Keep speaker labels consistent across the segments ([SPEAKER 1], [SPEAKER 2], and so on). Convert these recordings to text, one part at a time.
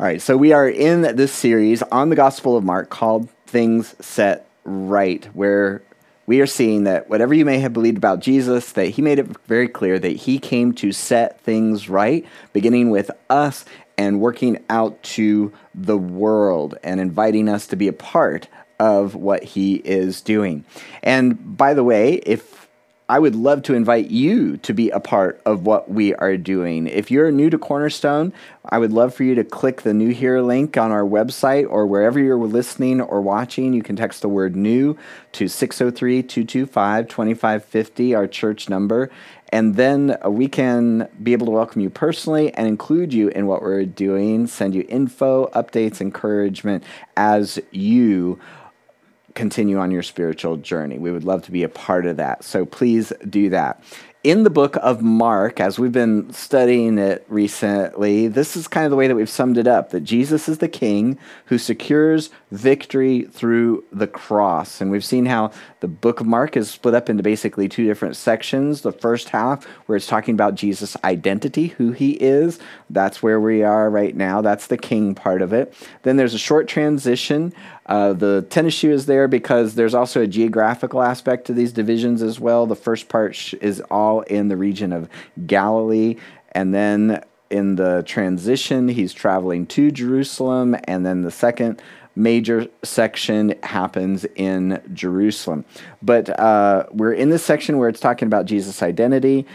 [SPEAKER 1] All right, so we are in this series on the Gospel of Mark called Things Set Right, where we are seeing that whatever you may have believed about Jesus, that he made it very clear that he came to set things right, beginning with us and working out to the world and inviting us to be a part of what he is doing. And by the way, if I would love to invite you to be a part of what we are doing. If you're new to Cornerstone, I would love for you to click the new here link on our website or wherever you're listening or watching. You can text the word new to 603 225 2550, our church number. And then we can be able to welcome you personally and include you in what we're doing, send you info, updates, encouragement as you continue on your spiritual journey. We would love to be a part of that. So please do that. In the book of Mark, as we've been studying it recently, this is kind of the way that we've summed it up that Jesus is the king who secures victory through the cross. And we've seen how the book of Mark is split up into basically two different sections. The first half, where it's talking about Jesus' identity, who he is, that's where we are right now. That's the king part of it. Then there's a short transition uh, the tennis shoe is there because there's also a geographical aspect to these divisions as well. The first part sh- is all in the region of Galilee, and then in the transition, he's traveling to Jerusalem, and then the second major section happens in Jerusalem. But uh, we're in this section where it's talking about Jesus' identity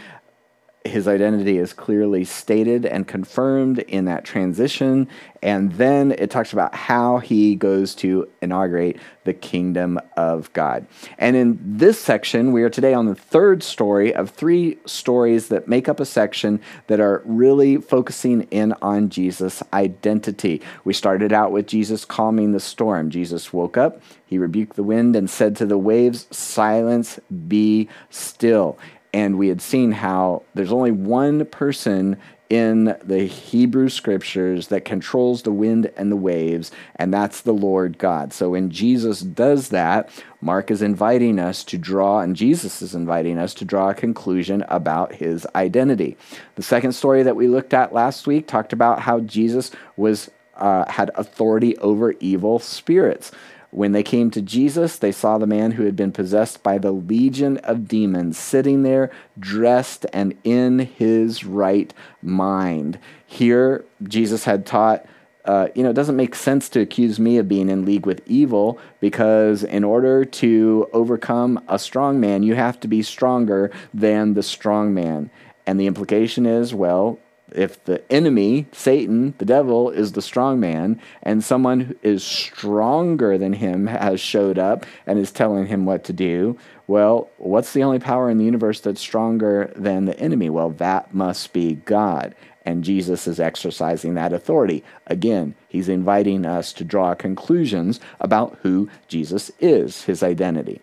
[SPEAKER 1] his identity is clearly stated and confirmed in that transition. And then it talks about how he goes to inaugurate the kingdom of God. And in this section, we are today on the third story of three stories that make up a section that are really focusing in on Jesus' identity. We started out with Jesus calming the storm. Jesus woke up, he rebuked the wind, and said to the waves, Silence, be still and we had seen how there's only one person in the Hebrew scriptures that controls the wind and the waves, and that's the Lord God. So when Jesus does that, Mark is inviting us to draw, and Jesus is inviting us to draw a conclusion about his identity. The second story that we looked at last week talked about how Jesus was uh, had authority over evil spirits. When they came to Jesus, they saw the man who had been possessed by the legion of demons sitting there, dressed and in his right mind. Here, Jesus had taught. Uh, you know, it doesn't make sense to accuse me of being in league with evil because in order to overcome a strong man, you have to be stronger than the strong man. And the implication is, well, if the enemy, Satan, the devil, is the strong man, and someone who is stronger than him has showed up and is telling him what to do, well, what's the only power in the universe that's stronger than the enemy? Well, that must be God. And Jesus is exercising that authority. Again, he's inviting us to draw conclusions about who Jesus is, his identity.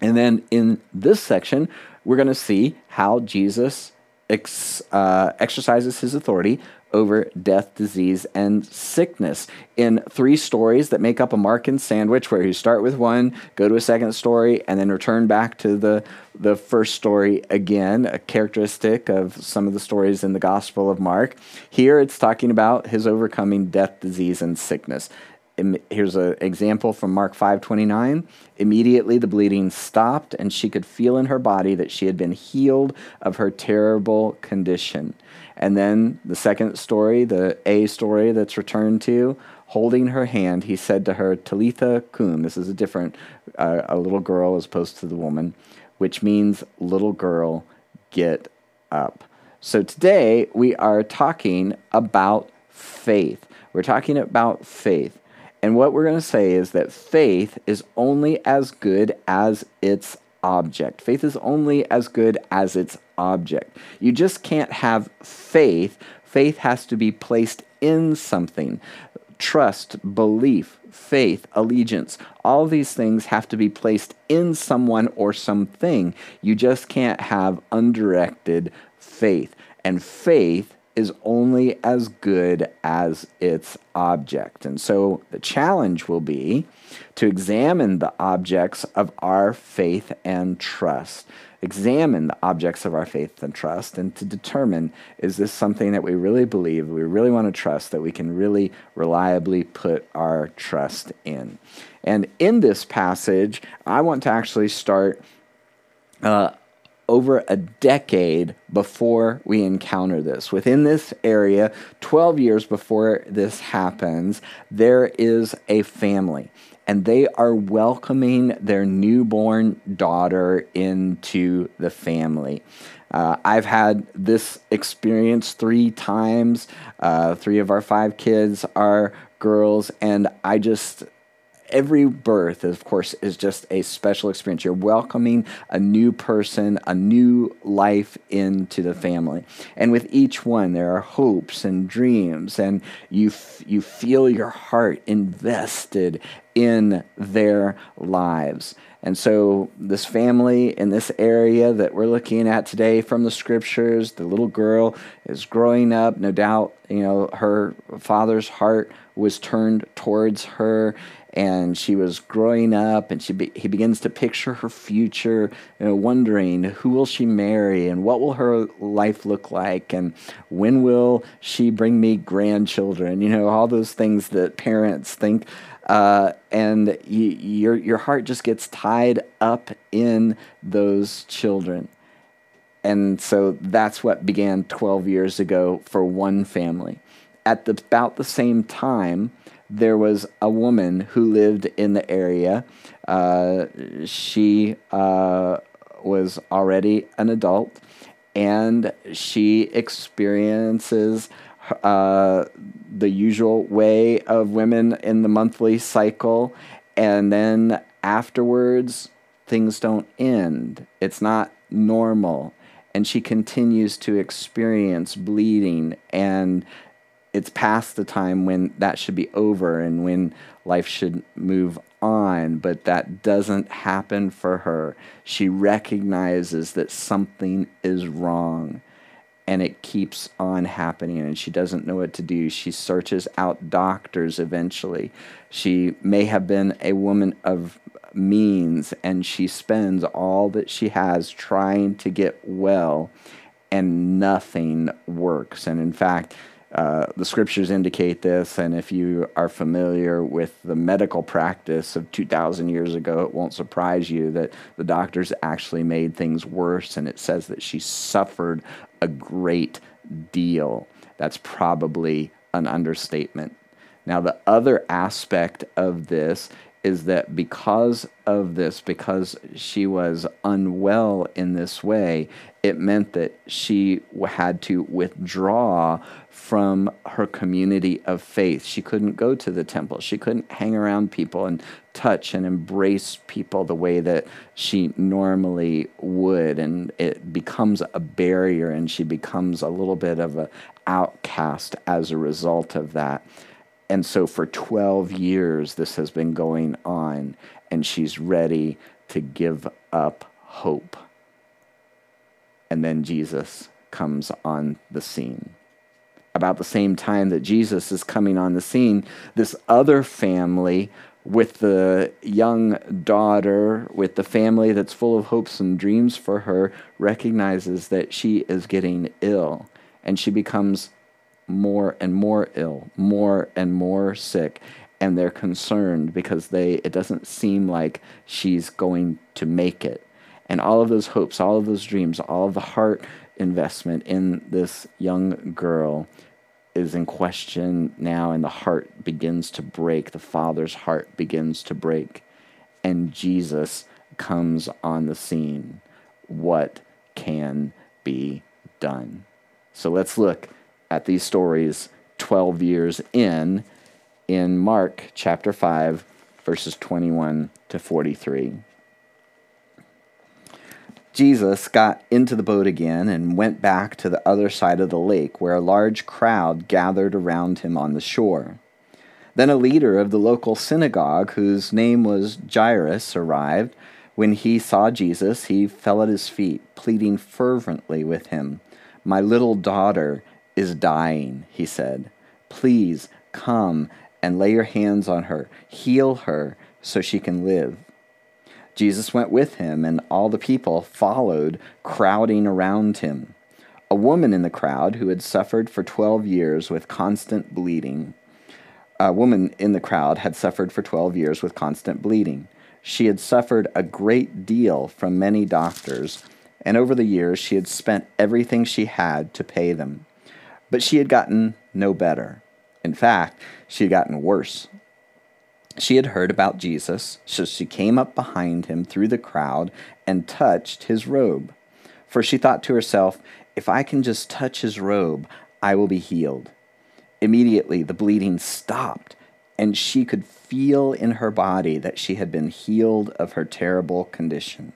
[SPEAKER 1] And then in this section, we're going to see how Jesus ex, uh, exercises his authority over death, disease, and sickness in three stories that make up a Markan sandwich, where you start with one, go to a second story, and then return back to the the first story again. A characteristic of some of the stories in the Gospel of Mark. Here, it's talking about his overcoming death, disease, and sickness here's an example from Mark 5:29. Immediately the bleeding stopped and she could feel in her body that she had been healed of her terrible condition. And then the second story, the A story that's returned to, holding her hand, he said to her, Talitha cum. This is a different, uh, a little girl as opposed to the woman, which means little girl, get up. So today we are talking about faith. We're talking about faith. And what we're going to say is that faith is only as good as its object. Faith is only as good as its object. You just can't have faith. Faith has to be placed in something. Trust, belief, faith, allegiance, all these things have to be placed in someone or something. You just can't have undirected faith. And faith is only as good as its object. And so the challenge will be to examine the objects of our faith and trust. Examine the objects of our faith and trust and to determine is this something that we really believe, we really want to trust, that we can really reliably put our trust in. And in this passage, I want to actually start uh, over a decade before we encounter this. Within this area, 12 years before this happens, there is a family. And they are welcoming their newborn daughter into the family. Uh, I've had this experience three times. Uh, three of our five kids are girls, and I just every birth, of course, is just a special experience. You're welcoming a new person, a new life into the family. And with each one, there are hopes and dreams, and you, f- you feel your heart invested in their lives. And so, this family in this area that we're looking at today from the scriptures, the little girl is growing up. No doubt, you know, her father's heart was turned towards her and she was growing up and she be, he begins to picture her future you know, wondering who will she marry and what will her life look like and when will she bring me grandchildren you know all those things that parents think. Uh, and you, your, your heart just gets tied up in those children. And so that's what began 12 years ago for one family. At the, about the same time there was a woman who lived in the area. Uh, she uh, was already an adult and she experiences uh, the usual way of women in the monthly cycle. And then afterwards, things don't end. It's not normal. And she continues to experience bleeding and it's past the time when that should be over and when life should move on, but that doesn't happen for her. She recognizes that something is wrong and it keeps on happening and she doesn't know what to do. She searches out doctors eventually. She may have been a woman of means and she spends all that she has trying to get well and nothing works. And in fact, uh, the scriptures indicate this, and if you are familiar with the medical practice of 2,000 years ago, it won't surprise you that the doctors actually made things worse, and it says that she suffered a great deal. That's probably an understatement. Now, the other aspect of this is that because of this, because she was unwell in this way, it meant that she had to withdraw from her community of faith. She couldn't go to the temple. She couldn't hang around people and touch and embrace people the way that she normally would. And it becomes a barrier, and she becomes a little bit of an outcast as a result of that. And so for 12 years, this has been going on, and she's ready to give up hope. And then Jesus comes on the scene. About the same time that Jesus is coming on the scene, this other family with the young daughter, with the family that's full of hopes and dreams for her, recognizes that she is getting ill. And she becomes more and more ill, more and more sick, and they're concerned because they it doesn't seem like she's going to make it. And all of those hopes, all of those dreams, all of the heart investment in this young girl is in question now, and the heart begins to break. The father's heart begins to break, and Jesus comes on the scene. What can be done? So let's look at these stories 12 years in in Mark chapter 5 verses 21 to 43. Jesus got into the boat again and went back to the other side of the lake where a large crowd gathered around him on the shore. Then a leader of the local synagogue, whose name was Jairus, arrived. When he saw Jesus, he fell at his feet, pleading fervently with him, My little daughter is dying, he said. Please come and lay your hands on her, heal her so she can live. Jesus went with him, and all the people followed, crowding around him. A woman in the crowd who had suffered for 12 years with constant bleeding. A woman in the crowd had suffered for 12 years with constant bleeding. She had suffered a great deal from many doctors, and over the years she had spent everything she had to pay them. But she had gotten no better. In fact, she had gotten worse. She had heard about Jesus, so she came up behind him through the crowd and touched his robe. For she thought to herself, If I can just touch his robe, I will be healed. Immediately the bleeding stopped, and she could feel in her body that she had been healed of her terrible condition.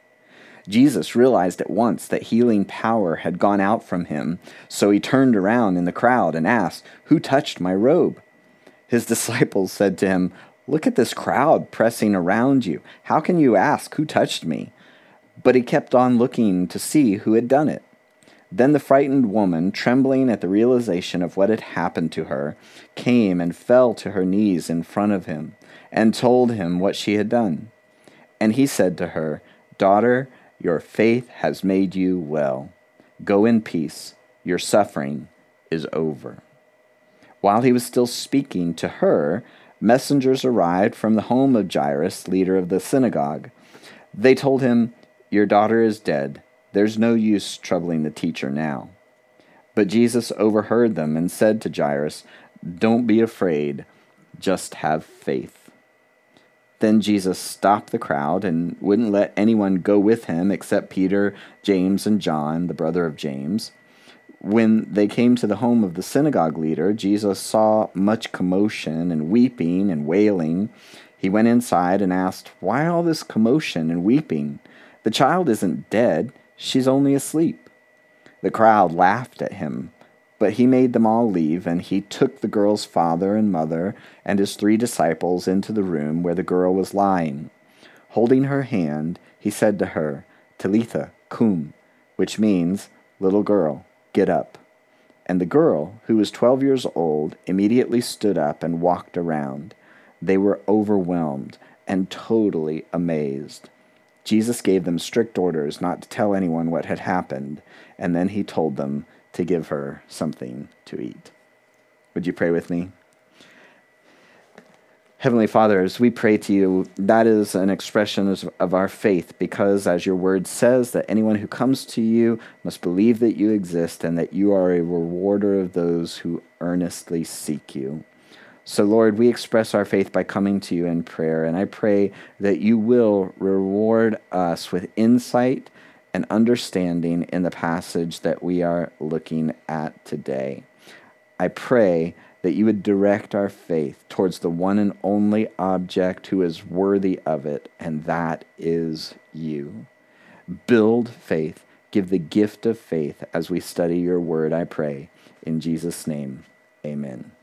[SPEAKER 1] Jesus realized at once that healing power had gone out from him, so he turned around in the crowd and asked, Who touched my robe? His disciples said to him, Look at this crowd pressing around you. How can you ask, Who touched me? But he kept on looking to see who had done it. Then the frightened woman, trembling at the realization of what had happened to her, came and fell to her knees in front of him and told him what she had done. And he said to her, Daughter, your faith has made you well. Go in peace. Your suffering is over. While he was still speaking to her, messengers arrived from the home of Jairus, leader of the synagogue. They told him, Your daughter is dead. There's no use troubling the teacher now. But Jesus overheard them and said to Jairus, Don't be afraid, just have faith. Then Jesus stopped the crowd and wouldn't let anyone go with him except Peter, James, and John, the brother of James. When they came to the home of the synagogue leader, Jesus saw much commotion and weeping and wailing. He went inside and asked, Why all this commotion and weeping? The child isn't dead, she's only asleep. The crowd laughed at him. But he made them all leave, and he took the girl's father and mother and his three disciples into the room where the girl was lying. Holding her hand, he said to her, Talitha cum, which means, Little girl, get up. And the girl, who was twelve years old, immediately stood up and walked around. They were overwhelmed and totally amazed. Jesus gave them strict orders not to tell anyone what had happened, and then he told them to give her something to eat. Would you pray with me? Heavenly Father, as we pray to you, that is an expression of our faith because, as your word says, that anyone who comes to you must believe that you exist and that you are a rewarder of those who earnestly seek you. So, Lord, we express our faith by coming to you in prayer, and I pray that you will reward us with insight and understanding in the passage that we are looking at today. I pray that you would direct our faith towards the one and only object who is worthy of it, and that is you. Build faith, give the gift of faith as we study your word, I pray. In Jesus' name, amen.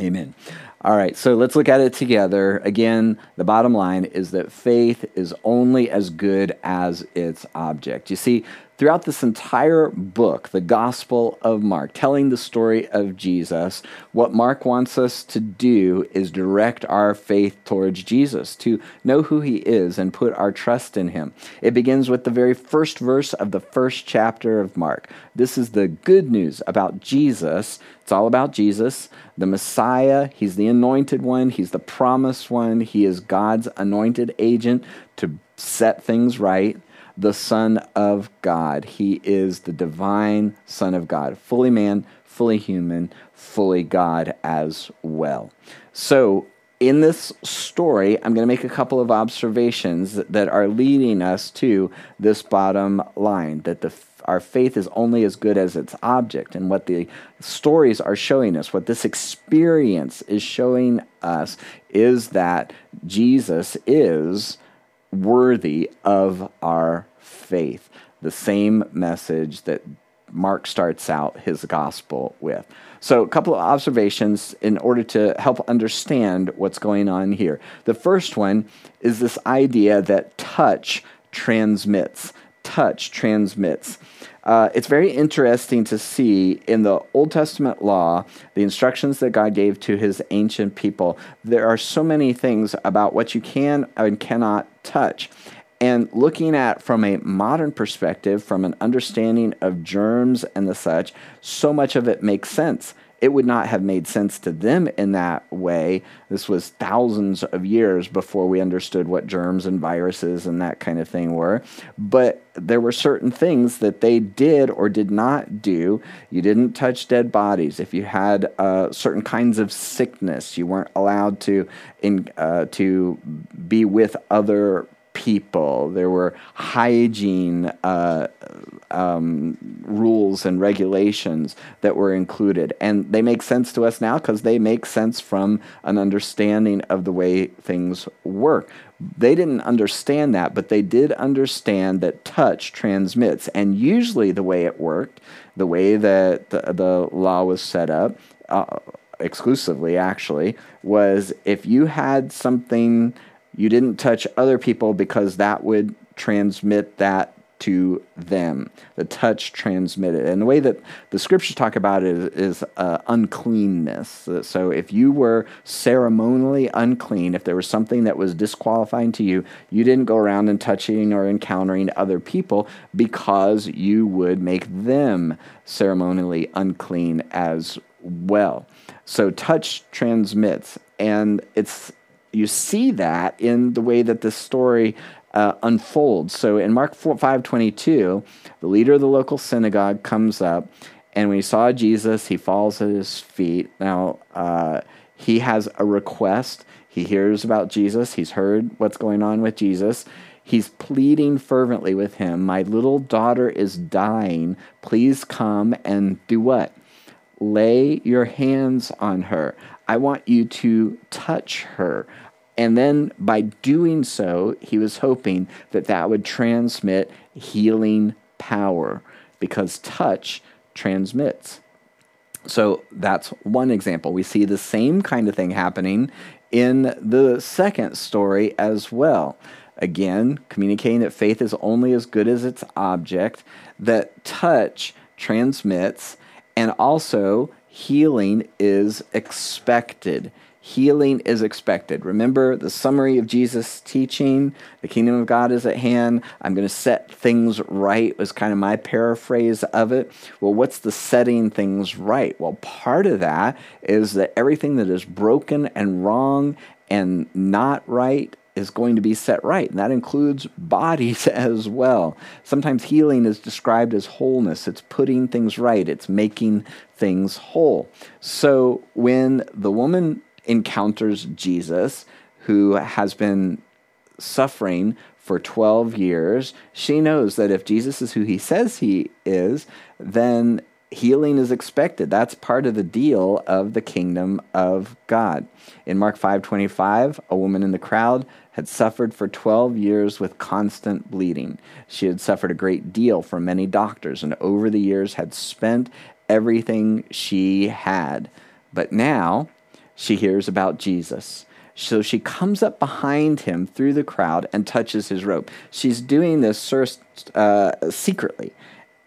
[SPEAKER 1] Amen. All right, so let's look at it together. Again, the bottom line is that faith is only as good as its object. You see, throughout this entire book, the Gospel of Mark, telling the story of Jesus, what Mark wants us to do is direct our faith towards Jesus, to know who he is and put our trust in him. It begins with the very first verse of the first chapter of Mark. This is the good news about Jesus. It's all about Jesus, the Messiah. He's the anointed one, he's the promised one, he is God's anointed agent to set things right the Son of God. He is the divine Son of God, fully man, fully human, fully God as well. So, in this story, I'm going to make a couple of observations that are leading us to this bottom line that the our faith is only as good as its object. And what the stories are showing us, what this experience is showing us, is that Jesus is worthy of our faith. The same message that Mark starts out his gospel with. So, a couple of observations in order to help understand what's going on here. The first one is this idea that touch transmits. Touch transmits. Uh, it's very interesting to see in the Old Testament law, the instructions that God gave to his ancient people. There are so many things about what you can and cannot touch. And looking at from a modern perspective, from an understanding of germs and the such, so much of it makes sense it would not have made sense to them in that way. This was thousands of years before we understood what germs and viruses and that kind of thing were. But there were certain things that they did or did not do. You didn't touch dead bodies. If you had uh, certain kinds of sickness, you weren't allowed to in, uh, to be with other people. There were hygiene uh, um, rules and regulations that were included. And they make sense to us now because they make sense from an understanding of the way things work. They didn't understand that, but they did understand that touch transmits. And usually, the way it worked, the way that the, the law was set up, uh, exclusively actually, was if you had something you didn't touch other people because that would transmit that to them. The touch transmitted. And the way that the scriptures talk about it is, is uh, uncleanness. So if you were ceremonially unclean, if there was something that was disqualifying to you, you didn't go around and touching or encountering other people because you would make them ceremonially unclean as well. So touch transmits. And it's you see that in the way that the story uh, unfolds. So in Mark 5 22, the leader of the local synagogue comes up, and when he saw Jesus, he falls at his feet. Now, uh, he has a request. He hears about Jesus, he's heard what's going on with Jesus. He's pleading fervently with him, My little daughter is dying. Please come and do what? Lay your hands on her. I want you to touch her. And then by doing so, he was hoping that that would transmit healing power because touch transmits. So that's one example. We see the same kind of thing happening in the second story as well. Again, communicating that faith is only as good as its object, that touch transmits, and also healing is expected. Healing is expected. Remember the summary of Jesus' teaching? The kingdom of God is at hand. I'm going to set things right, was kind of my paraphrase of it. Well, what's the setting things right? Well, part of that is that everything that is broken and wrong and not right is going to be set right, and that includes bodies as well. Sometimes healing is described as wholeness, it's putting things right, it's making things whole. So when the woman encounters Jesus, who has been suffering for 12 years, she knows that if Jesus is who he says he is, then healing is expected. That's part of the deal of the kingdom of God. In Mark 5:25, a woman in the crowd had suffered for 12 years with constant bleeding. She had suffered a great deal from many doctors and over the years had spent everything she had. But now she hears about Jesus. So she comes up behind him through the crowd and touches his robe. She's doing this uh, secretly.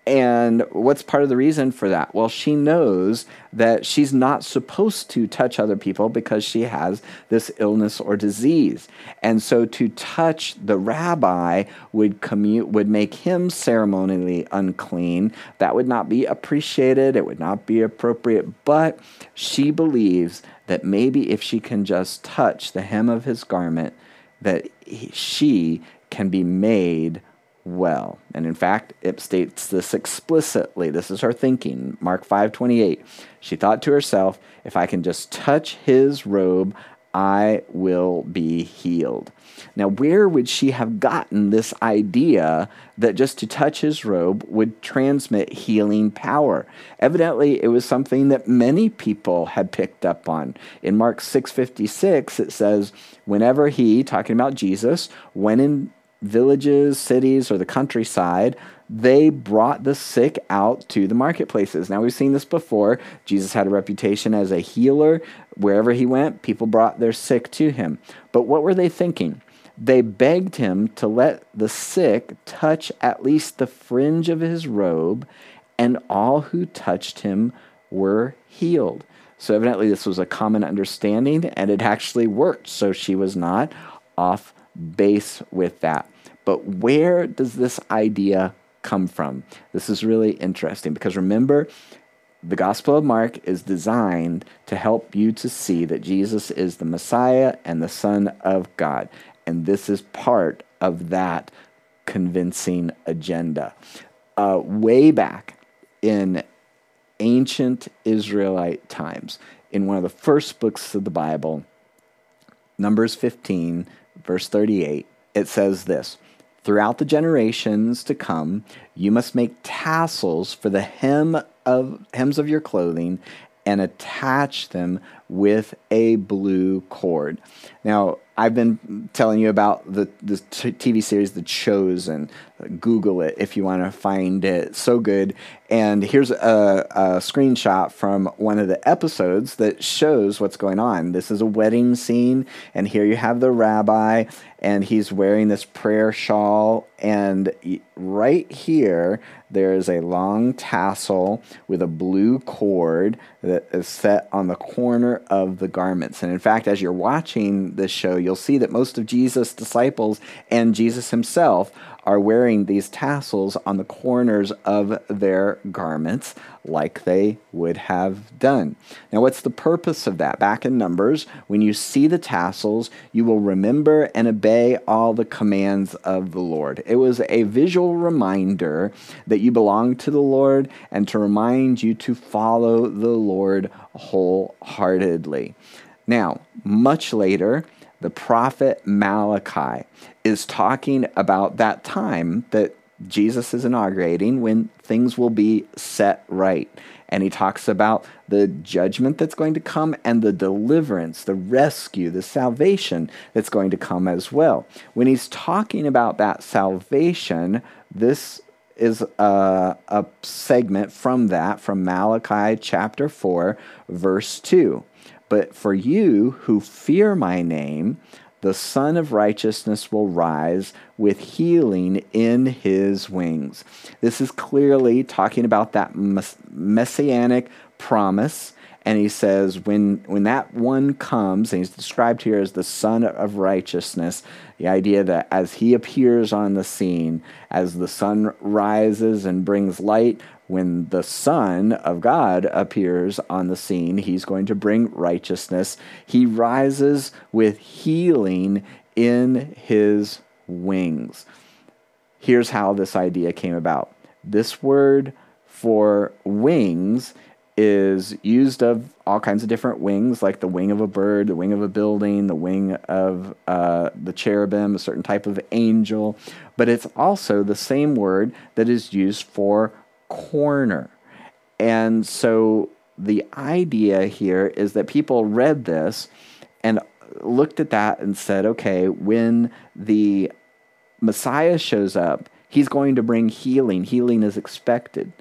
[SPEAKER 1] And what's part of the reason for that? Well, she knows that she's not supposed to touch other people because she has this illness or disease. And so to touch the rabbi would commute would make him ceremonially unclean. That would not be appreciated, it would not be appropriate, but she believes that maybe if she can just touch the hem of his garment that he, she can be made well. And in fact, it states this explicitly. This is her thinking. Mark 5:28. She thought to herself, if I can just touch his robe, I will be healed. Now, where would she have gotten this idea that just to touch his robe would transmit healing power? Evidently, it was something that many people had picked up on. In Mark 6:56, it says, "Whenever he, talking about Jesus, went in villages, cities, or the countryside, they brought the sick out to the marketplaces. Now, we've seen this before. Jesus had a reputation as a healer. Wherever he went, people brought their sick to him. But what were they thinking? they begged him to let the sick touch at least the fringe of his robe, and all who touched him were healed. So, evidently, this was a common understanding, and it actually worked. So, she was not off base with that. But where does this idea come from? This is really interesting because remember, the Gospel of Mark is designed to help you to see that Jesus is the Messiah and the Son of God. And this is part of that convincing agenda. Uh, way back in ancient Israelite times, in one of the first books of the Bible, Numbers 15, verse 38, it says this Throughout the generations to come, you must make tassels for the hem of hems of your clothing and attach them with a blue cord. Now, I've been telling you about the, the TV series The Chosen. Google it if you want to find it. So good. And here's a, a, screenshot from one of the episodes that shows what's going on. This is a wedding scene, and here you have the rabbi, and he's wearing this prayer shawl. And right here, there is a long tassel with a blue cord that is set on the corner of the garments. And in fact, as you're watching this show, you'll see that most of Jesus' disciples and Jesus himself are wearing these tassels on the corners of their garments like they would have done. Now, what's the purpose of that? Back in Numbers, when you see the tassels, you will remember and obey all the commands of the Lord. It was a visual reminder that you belong to the Lord and to remind you to follow the Lord wholeheartedly. Now, much later, the prophet Malachi is talking about that time that Jesus is inaugurating when things will be set right. And he talks about the judgment that's going to come and the deliverance, the rescue, the salvation that's going to come as well. When he's talking about that salvation, this is a, a segment from that, from Malachi chapter 4, verse 2. But for you who fear my name, the Sun of Righteousness will rise with healing in his wings. This is clearly talking about that messianic promise. And he says, when, when that one comes, and he's described here as the Sun of Righteousness, the idea that as he appears on the scene, as the sun rises and brings light, when the Son of God appears on the scene, he's going to bring righteousness. He rises with healing in his wings. Here's how this idea came about this word for wings is used of all kinds of different wings, like the wing of a bird, the wing of a building, the wing of uh, the cherubim, a certain type of angel. But it's also the same word that is used for corner. And so the idea here is that people read this and looked at that and said, okay, when the Messiah shows up, he's going to bring healing. Healing is expected.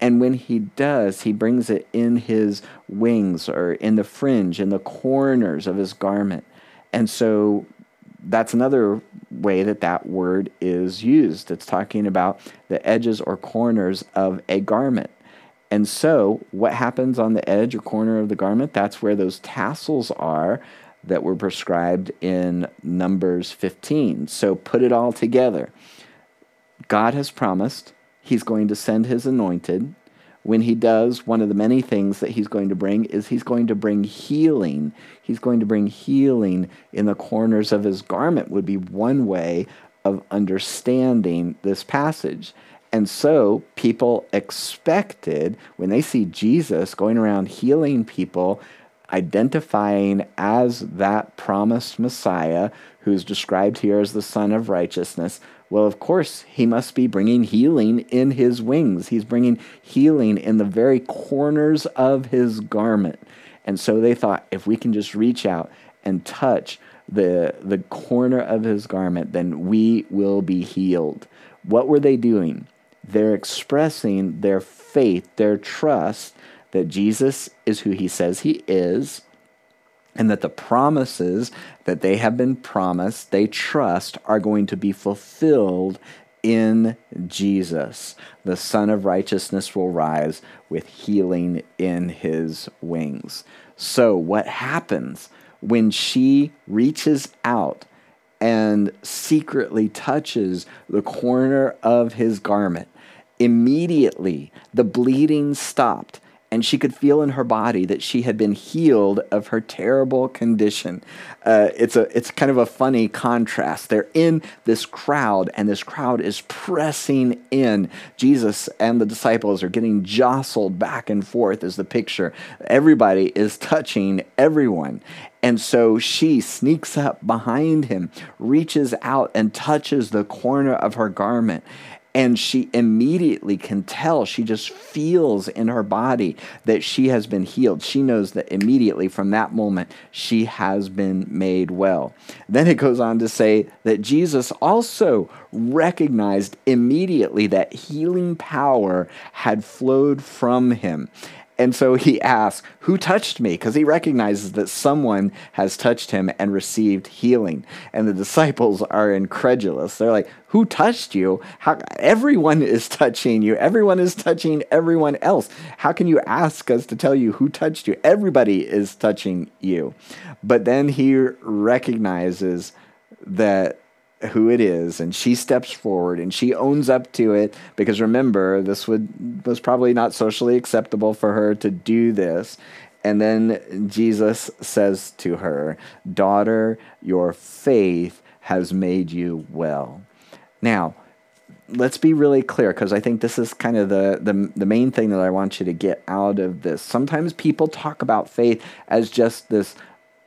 [SPEAKER 1] And when he does, he brings it in his wings or in the fringe, in the corners of his garment. And so that's another way that that word is used. It's talking about the edges or corners of a garment. And so, what happens on the edge or corner of the garment? That's where those tassels are that were prescribed in Numbers 15. So, put it all together. God has promised He's going to send His anointed when he does, one of the many things that he's going to bring is he's going to bring healing. He's going to bring healing in the corners of his garment, would be one way of understanding this passage. And so people expected, when they see Jesus going around healing people, identifying as that promised Messiah, who's described here as the Son of Righteousness, well, of course, he must be bringing healing in his wings. He's bringing healing in the very corners of his garment. And so they thought if we can just reach out and touch the, the corner of his garment, then we will be healed. What were they doing? They're expressing their faith, their trust that Jesus is who he says he is, and that the promises that they have been promised, they trust, are going to be fulfilled in Jesus. The Son of Righteousness will rise with healing in his wings. So, what happens when she reaches out and secretly touches the corner of his garment? Immediately, the bleeding stopped and she could feel in her body that she had been healed of her terrible condition. Uh, it's a it's kind of a funny contrast. They're in this crowd, and this crowd is pressing in. Jesus and the disciples are getting jostled back and forth. Is the picture, everybody is touching everyone. And so she sneaks up behind him, reaches out and touches the corner of her garment and she immediately can tell she just feels in her body that she has been healed. She knows that immediately from that moment she has been made well. Then it goes on to say that jesus also recognized immediately that healing power had flowed from him and so he asks, Who touched me? Because he recognizes that someone has touched him and received healing. And the disciples are incredulous. They're like, Who touched you? How, everyone is touching you. Everyone is touching everyone else. How can you ask us to tell you who touched you? Everybody is touching you. But then he recognizes that who it is and she steps forward and she owns up to it because remember this would was probably not socially acceptable for her to do this and then Jesus says to her daughter your faith has made you well now let's be really clear because I think this is kind of the, the the main thing that I want you to get out of this. Sometimes people talk about faith as just this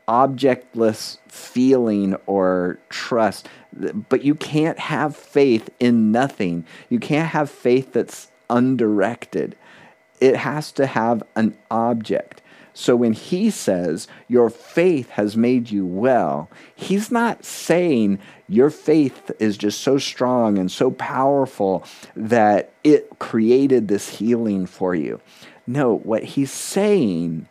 [SPEAKER 1] objectless feeling or trust. But you can't have faith in nothing. You can't have faith that's undirected. It has to have an object. So when he says, Your faith has made you well, he's not saying your faith is just so strong and so powerful that it created this healing for you. No, what he's saying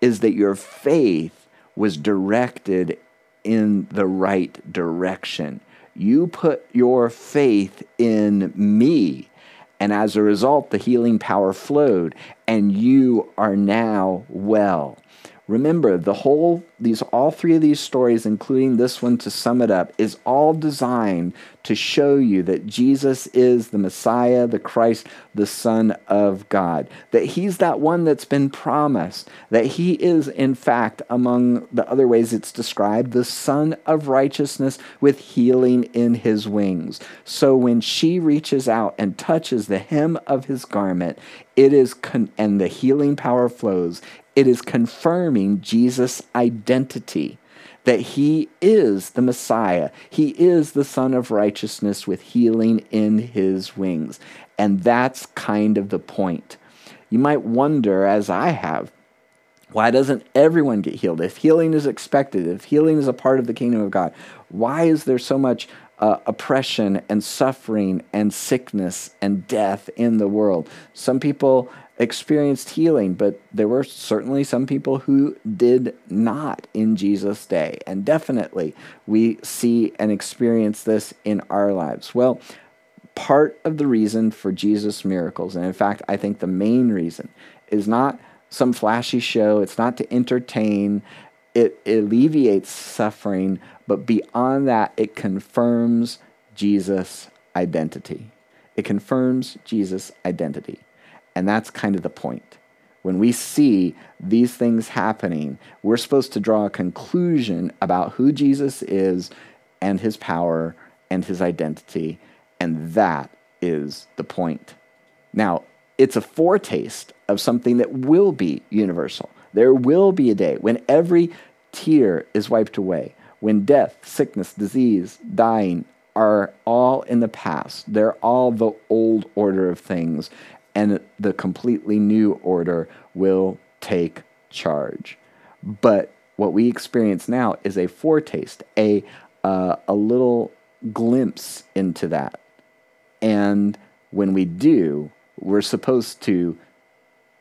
[SPEAKER 1] is that your faith was directed in the right direction. You put your faith in me. And as a result, the healing power flowed, and you are now well. Remember, the whole these all three of these stories, including this one to sum it up, is all designed to show you that Jesus is the Messiah, the Christ, the Son of God. That he's that one that's been promised. That he is, in fact, among the other ways it's described, the Son of righteousness with healing in his wings. So when she reaches out and touches the hem of his garment, it is con- and the healing power flows it is confirming Jesus' identity that he is the Messiah. He is the Son of Righteousness with healing in his wings. And that's kind of the point. You might wonder, as I have, why doesn't everyone get healed? If healing is expected, if healing is a part of the kingdom of God, why is there so much uh, oppression and suffering and sickness and death in the world? Some people experienced healing, but there were certainly some people who did not in Jesus' day. And definitely we see and experience this in our lives. Well, part of the reason for Jesus' miracles, and in fact, I think the main reason, is not some flashy show, it's not to entertain, it alleviates suffering, but beyond that, it confirms Jesus' identity. It confirms Jesus' identity. And that's kind of the point. When we see these things happening, we're supposed to draw a conclusion about who Jesus is and his power and his identity. And that is the point. Now, it's a foretaste of something that will be universal. There will be a day when every tear is wiped away, when death, sickness, disease, dying are all in the past. They're all the old order of things and the completely new order will take charge. But what we experience now is a foretaste, a uh, a little glimpse into that. And when we do, we're supposed to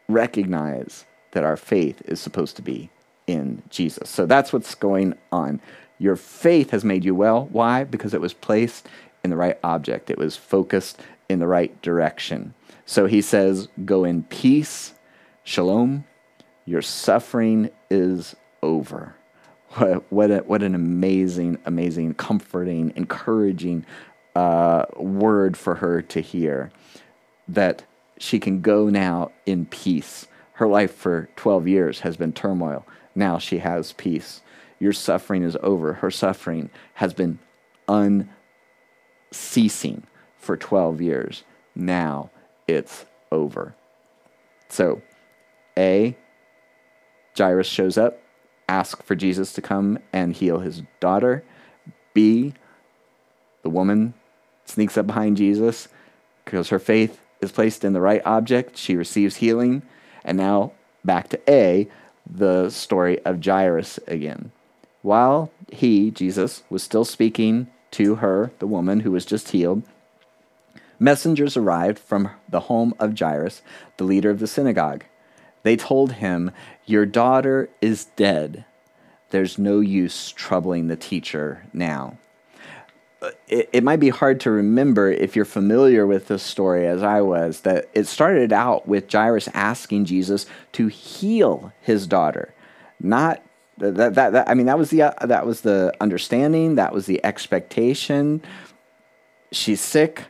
[SPEAKER 1] recognize that our faith is supposed to be in Jesus. So that's what's going on. Your faith has made you well. Why? Because it was placed in the right object, it was focused in the right direction. So he says, Go in peace, shalom, your suffering is over. What, what, a, what an amazing, amazing, comforting, encouraging uh, word for her to hear that she can go now in peace. Her life for 12 years has been turmoil. Now she has peace. Your suffering is over. Her suffering has been unceasing for 12 years. Now it's over. So, A, Jairus shows up, asks for Jesus to come and heal his daughter. B, the woman sneaks up behind Jesus because her faith is placed in the right object. She receives healing. And now back to A, the story of Jairus again. While he, Jesus, was still speaking to her, the woman who was just healed, messengers arrived from the home of Jairus, the leader of the synagogue. They told him, Your daughter is dead. There's no use troubling the teacher now it, it might be hard to remember if you're familiar with this story as I was that it started out with Jairus asking Jesus to heal his daughter, not that, that, that I mean that was the uh, that was the understanding, that was the expectation. She's sick,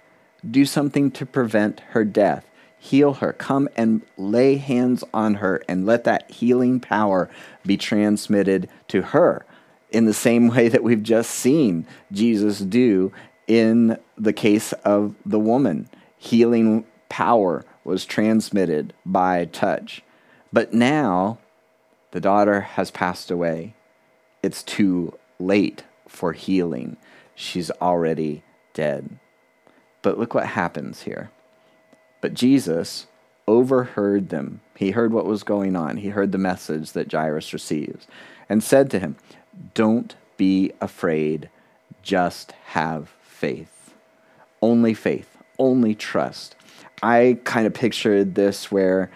[SPEAKER 1] do something to prevent her death. Heal her. Come and lay hands on her and let that healing power be transmitted to her in the same way that we've just seen Jesus do in the case of the woman. Healing power was transmitted by touch. But now the daughter has passed away. It's too late for healing. She's already dead. But look what happens here. But Jesus overheard them. He heard what was going on. He heard the message that Jairus receives and said to him, don't be afraid, just have faith. Only faith, only trust. I kind of pictured this where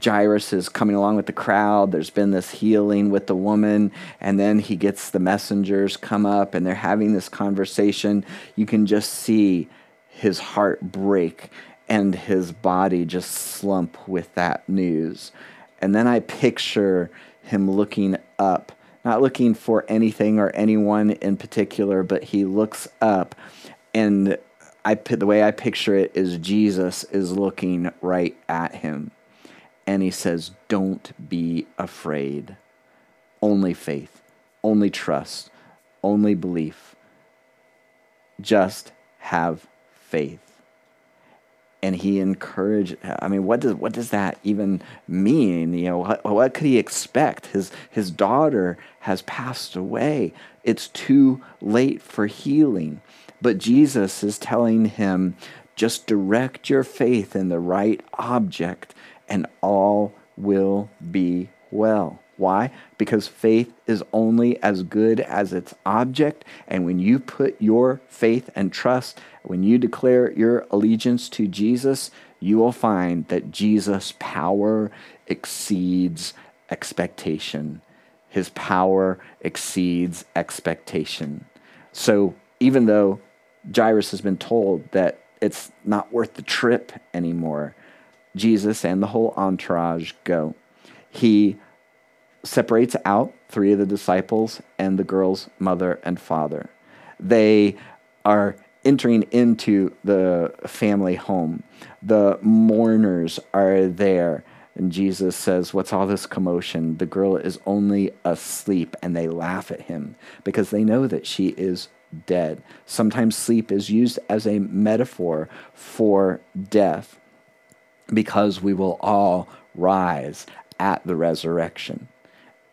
[SPEAKER 1] Jairus is coming along with the crowd. There's been this healing with the woman, and then he gets the messengers come up and they're having this conversation. You can just see his heart break and his body just slump with that news. And then I picture him looking up not looking for anything or anyone in particular, but he looks up and I the way I picture it is Jesus is looking right at him and he says, "Don't be afraid. Only faith, only trust, only belief. Just have faith." and he encouraged i mean what does what does that even mean? You know what, what could he expect? His his daughter has passed away. It's too late for healing. But jesus is telling him just direct your faith in the right object and all will be well why? Because faith is only as good as its object. And when you put your faith and trust, when you declare your allegiance to Jesus, you will find that Jesus' power exceeds expectation. His power exceeds expectation. So even though Jairus has been told that it's not worth the trip anymore, Jesus and the whole entourage go. He separates out three of the disciples and the girl's mother and father. They are entering into the family home. The mourners are there. And Jesus says, What's all this commotion? The girl is only asleep. And they laugh at him because they know that she is dead. Sometimes sleep is used as a metaphor for death because we will all rise at the resurrection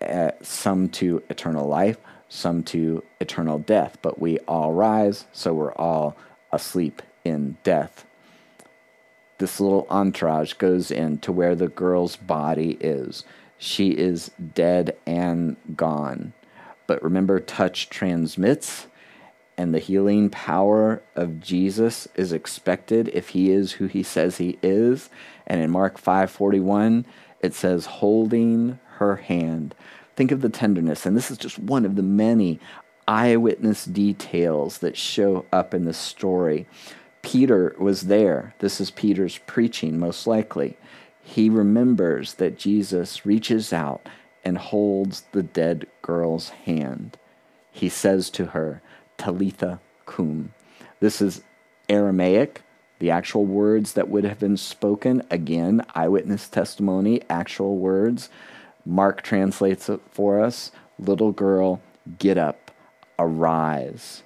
[SPEAKER 1] uh, some to eternal life, some to eternal death. But we all rise, so we're all asleep in death. This little entourage goes in to where the girl's body is. She is dead and gone. But remember, touch transmits, and the healing power of Jesus is expected if he is who he says he is. And in Mark 5:41, it says holding her hand Think of the tenderness. And this is just one of the many eyewitness details that show up in the story. Peter was there. This is Peter's preaching, most likely. He remembers that Jesus reaches out and holds the dead girl's hand. He says to her, Talitha cum. This is Aramaic, the actual words that would have been spoken. Again, eyewitness testimony, actual words. Mark translates it for us Little girl, get up, arise.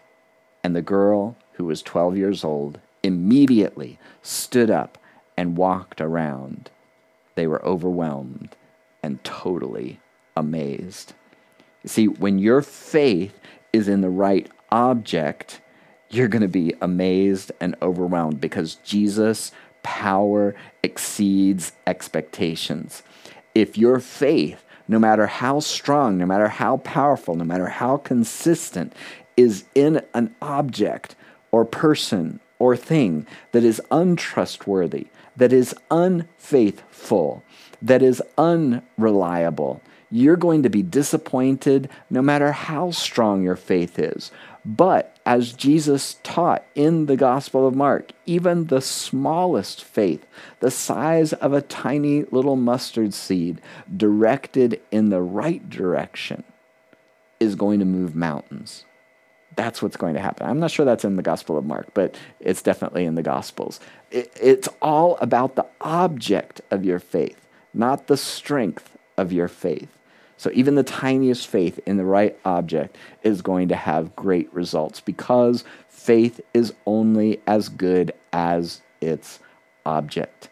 [SPEAKER 1] And the girl, who was 12 years old, immediately stood up and walked around. They were overwhelmed and totally amazed. You see, when your faith is in the right object, you're going to be amazed and overwhelmed because Jesus' power exceeds expectations. If your faith, no matter how strong, no matter how powerful, no matter how consistent, is in an object or person or thing that is untrustworthy, that is unfaithful, that is unreliable, you're going to be disappointed no matter how strong your faith is. But as Jesus taught in the Gospel of Mark, even the smallest faith, the size of a tiny little mustard seed, directed in the right direction, is going to move mountains. That's what's going to happen. I'm not sure that's in the Gospel of Mark, but it's definitely in the Gospels. it's all about the object of your faith, not the strength of your faith. So even the tiniest faith in the right object is going to have great results because faith is only as good as its object.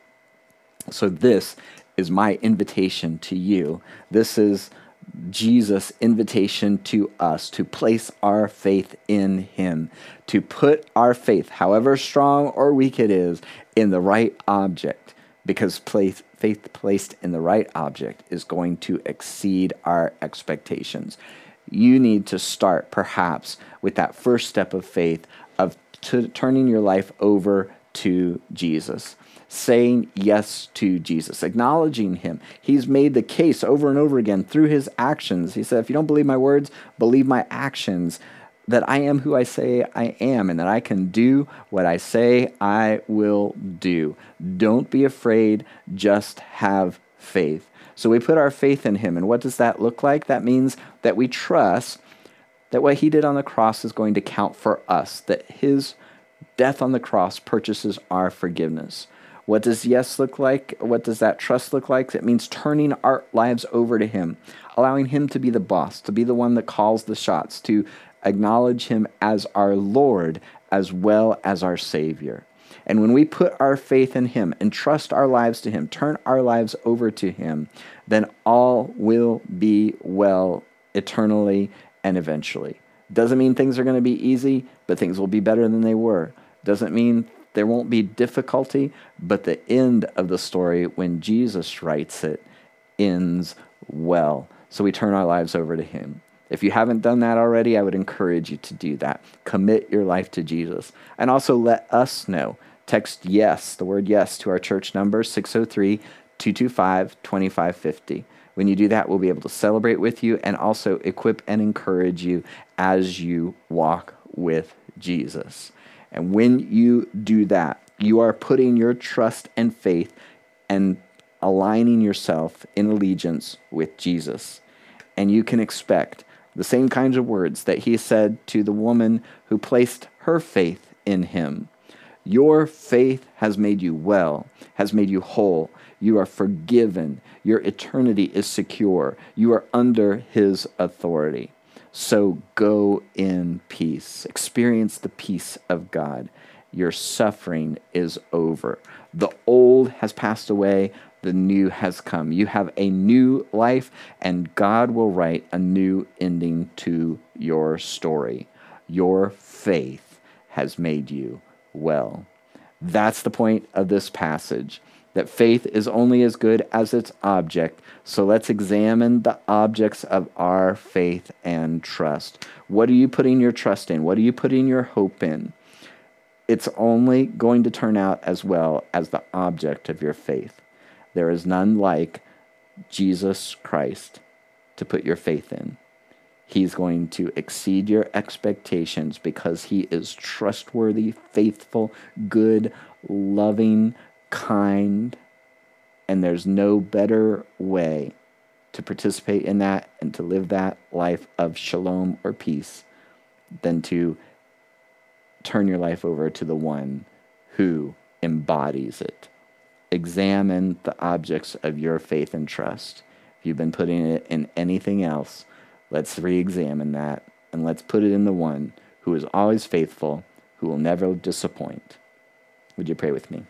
[SPEAKER 1] So this is my invitation to you. This is Jesus' invitation to us to place our faith in Him, to put our faith, however strong or weak it is, in the right object, because place, faith placed in the right object is going to exceed our expectations. You need to start perhaps with that first step of faith of t- turning your life over to Jesus, saying yes to Jesus, acknowledging Him. He's made the case over and over again through His actions. He said, If you don't believe my words, believe my actions that I am who I say I am and that I can do what I say I will do. Don't be afraid, just have faith. So we put our faith in Him. And what does that look like? That means that we trust that what He did on the cross is going to count for us, that His death on the cross purchases our forgiveness. What does yes look like? What does that trust look like? It means turning our lives over to Him, allowing Him to be the boss, to be the one that calls the shots, to acknowledge Him as our Lord as well as our Savior. And when we put our faith in Him and trust our lives to Him, turn our lives over to Him, then all will be well eternally and eventually. Doesn't mean things are going to be easy, but things will be better than they were. Doesn't mean there won't be difficulty, but the end of the story, when Jesus writes it, ends well. So we turn our lives over to Him. If you haven't done that already, I would encourage you to do that. Commit your life to Jesus. And also let us know. Text yes, the word yes, to our church number 603 225 2550. When you do that, we'll be able to celebrate with you and also equip and encourage you as you walk with Jesus. And when you do that, you are putting your trust and faith and aligning yourself in allegiance with Jesus. And you can expect the same kinds of words that he said to the woman who placed her faith in him. Your faith has made you well, has made you whole. You are forgiven. Your eternity is secure. You are under his authority. So go in peace. Experience the peace of God. Your suffering is over. The old has passed away the new has come. You have a new life, and God will write a new ending to your story. Your faith has made you well. That's the point of this passage that faith is only as good as its object. So let's examine the objects of our faith and trust. What are you putting your trust in? What are you putting your hope in? It's only going to turn out as well as the object of your faith. There is none like Jesus Christ, to put your faith in. He's going to exceed your expectations because he is trustworthy, faithful, good, loving, kind, and there's no better way to participate in that and to live that life of shalom or peace than to turn your life over to the one who embodies it. Examine the objects of your faith and trust. If you've been putting it in anything else, let's re examine that and let's put it in the one who is always faithful, who will never disappoint. Would you pray with me?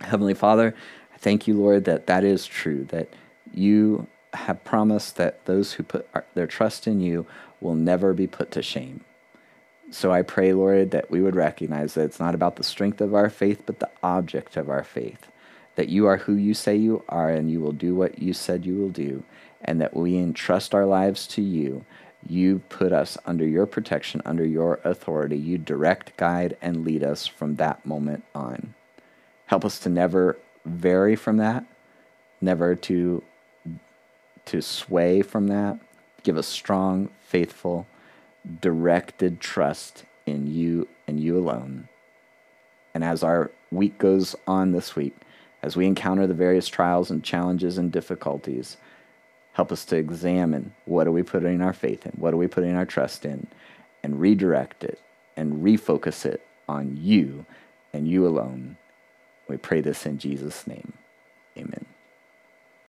[SPEAKER 1] Heavenly Father, I thank you, Lord, that that is true, that you have promised that those who put their trust in you will never be put to shame. So I pray, Lord, that we would recognize that it's not about the strength of our faith, but the object of our faith. That you are who you say you are, and you will do what you said you will do, and that we entrust our lives to you. You put us under your protection, under your authority. You direct, guide, and lead us from that moment on. Help us to never vary from that, never to, to sway from that. Give us strong, faithful, directed trust in you and you alone. And as our week goes on this week, as we encounter the various trials and challenges and difficulties, help us to examine what are we putting our faith in, what are we putting our trust in, and redirect it and refocus it on you and you alone. We pray this in Jesus' name.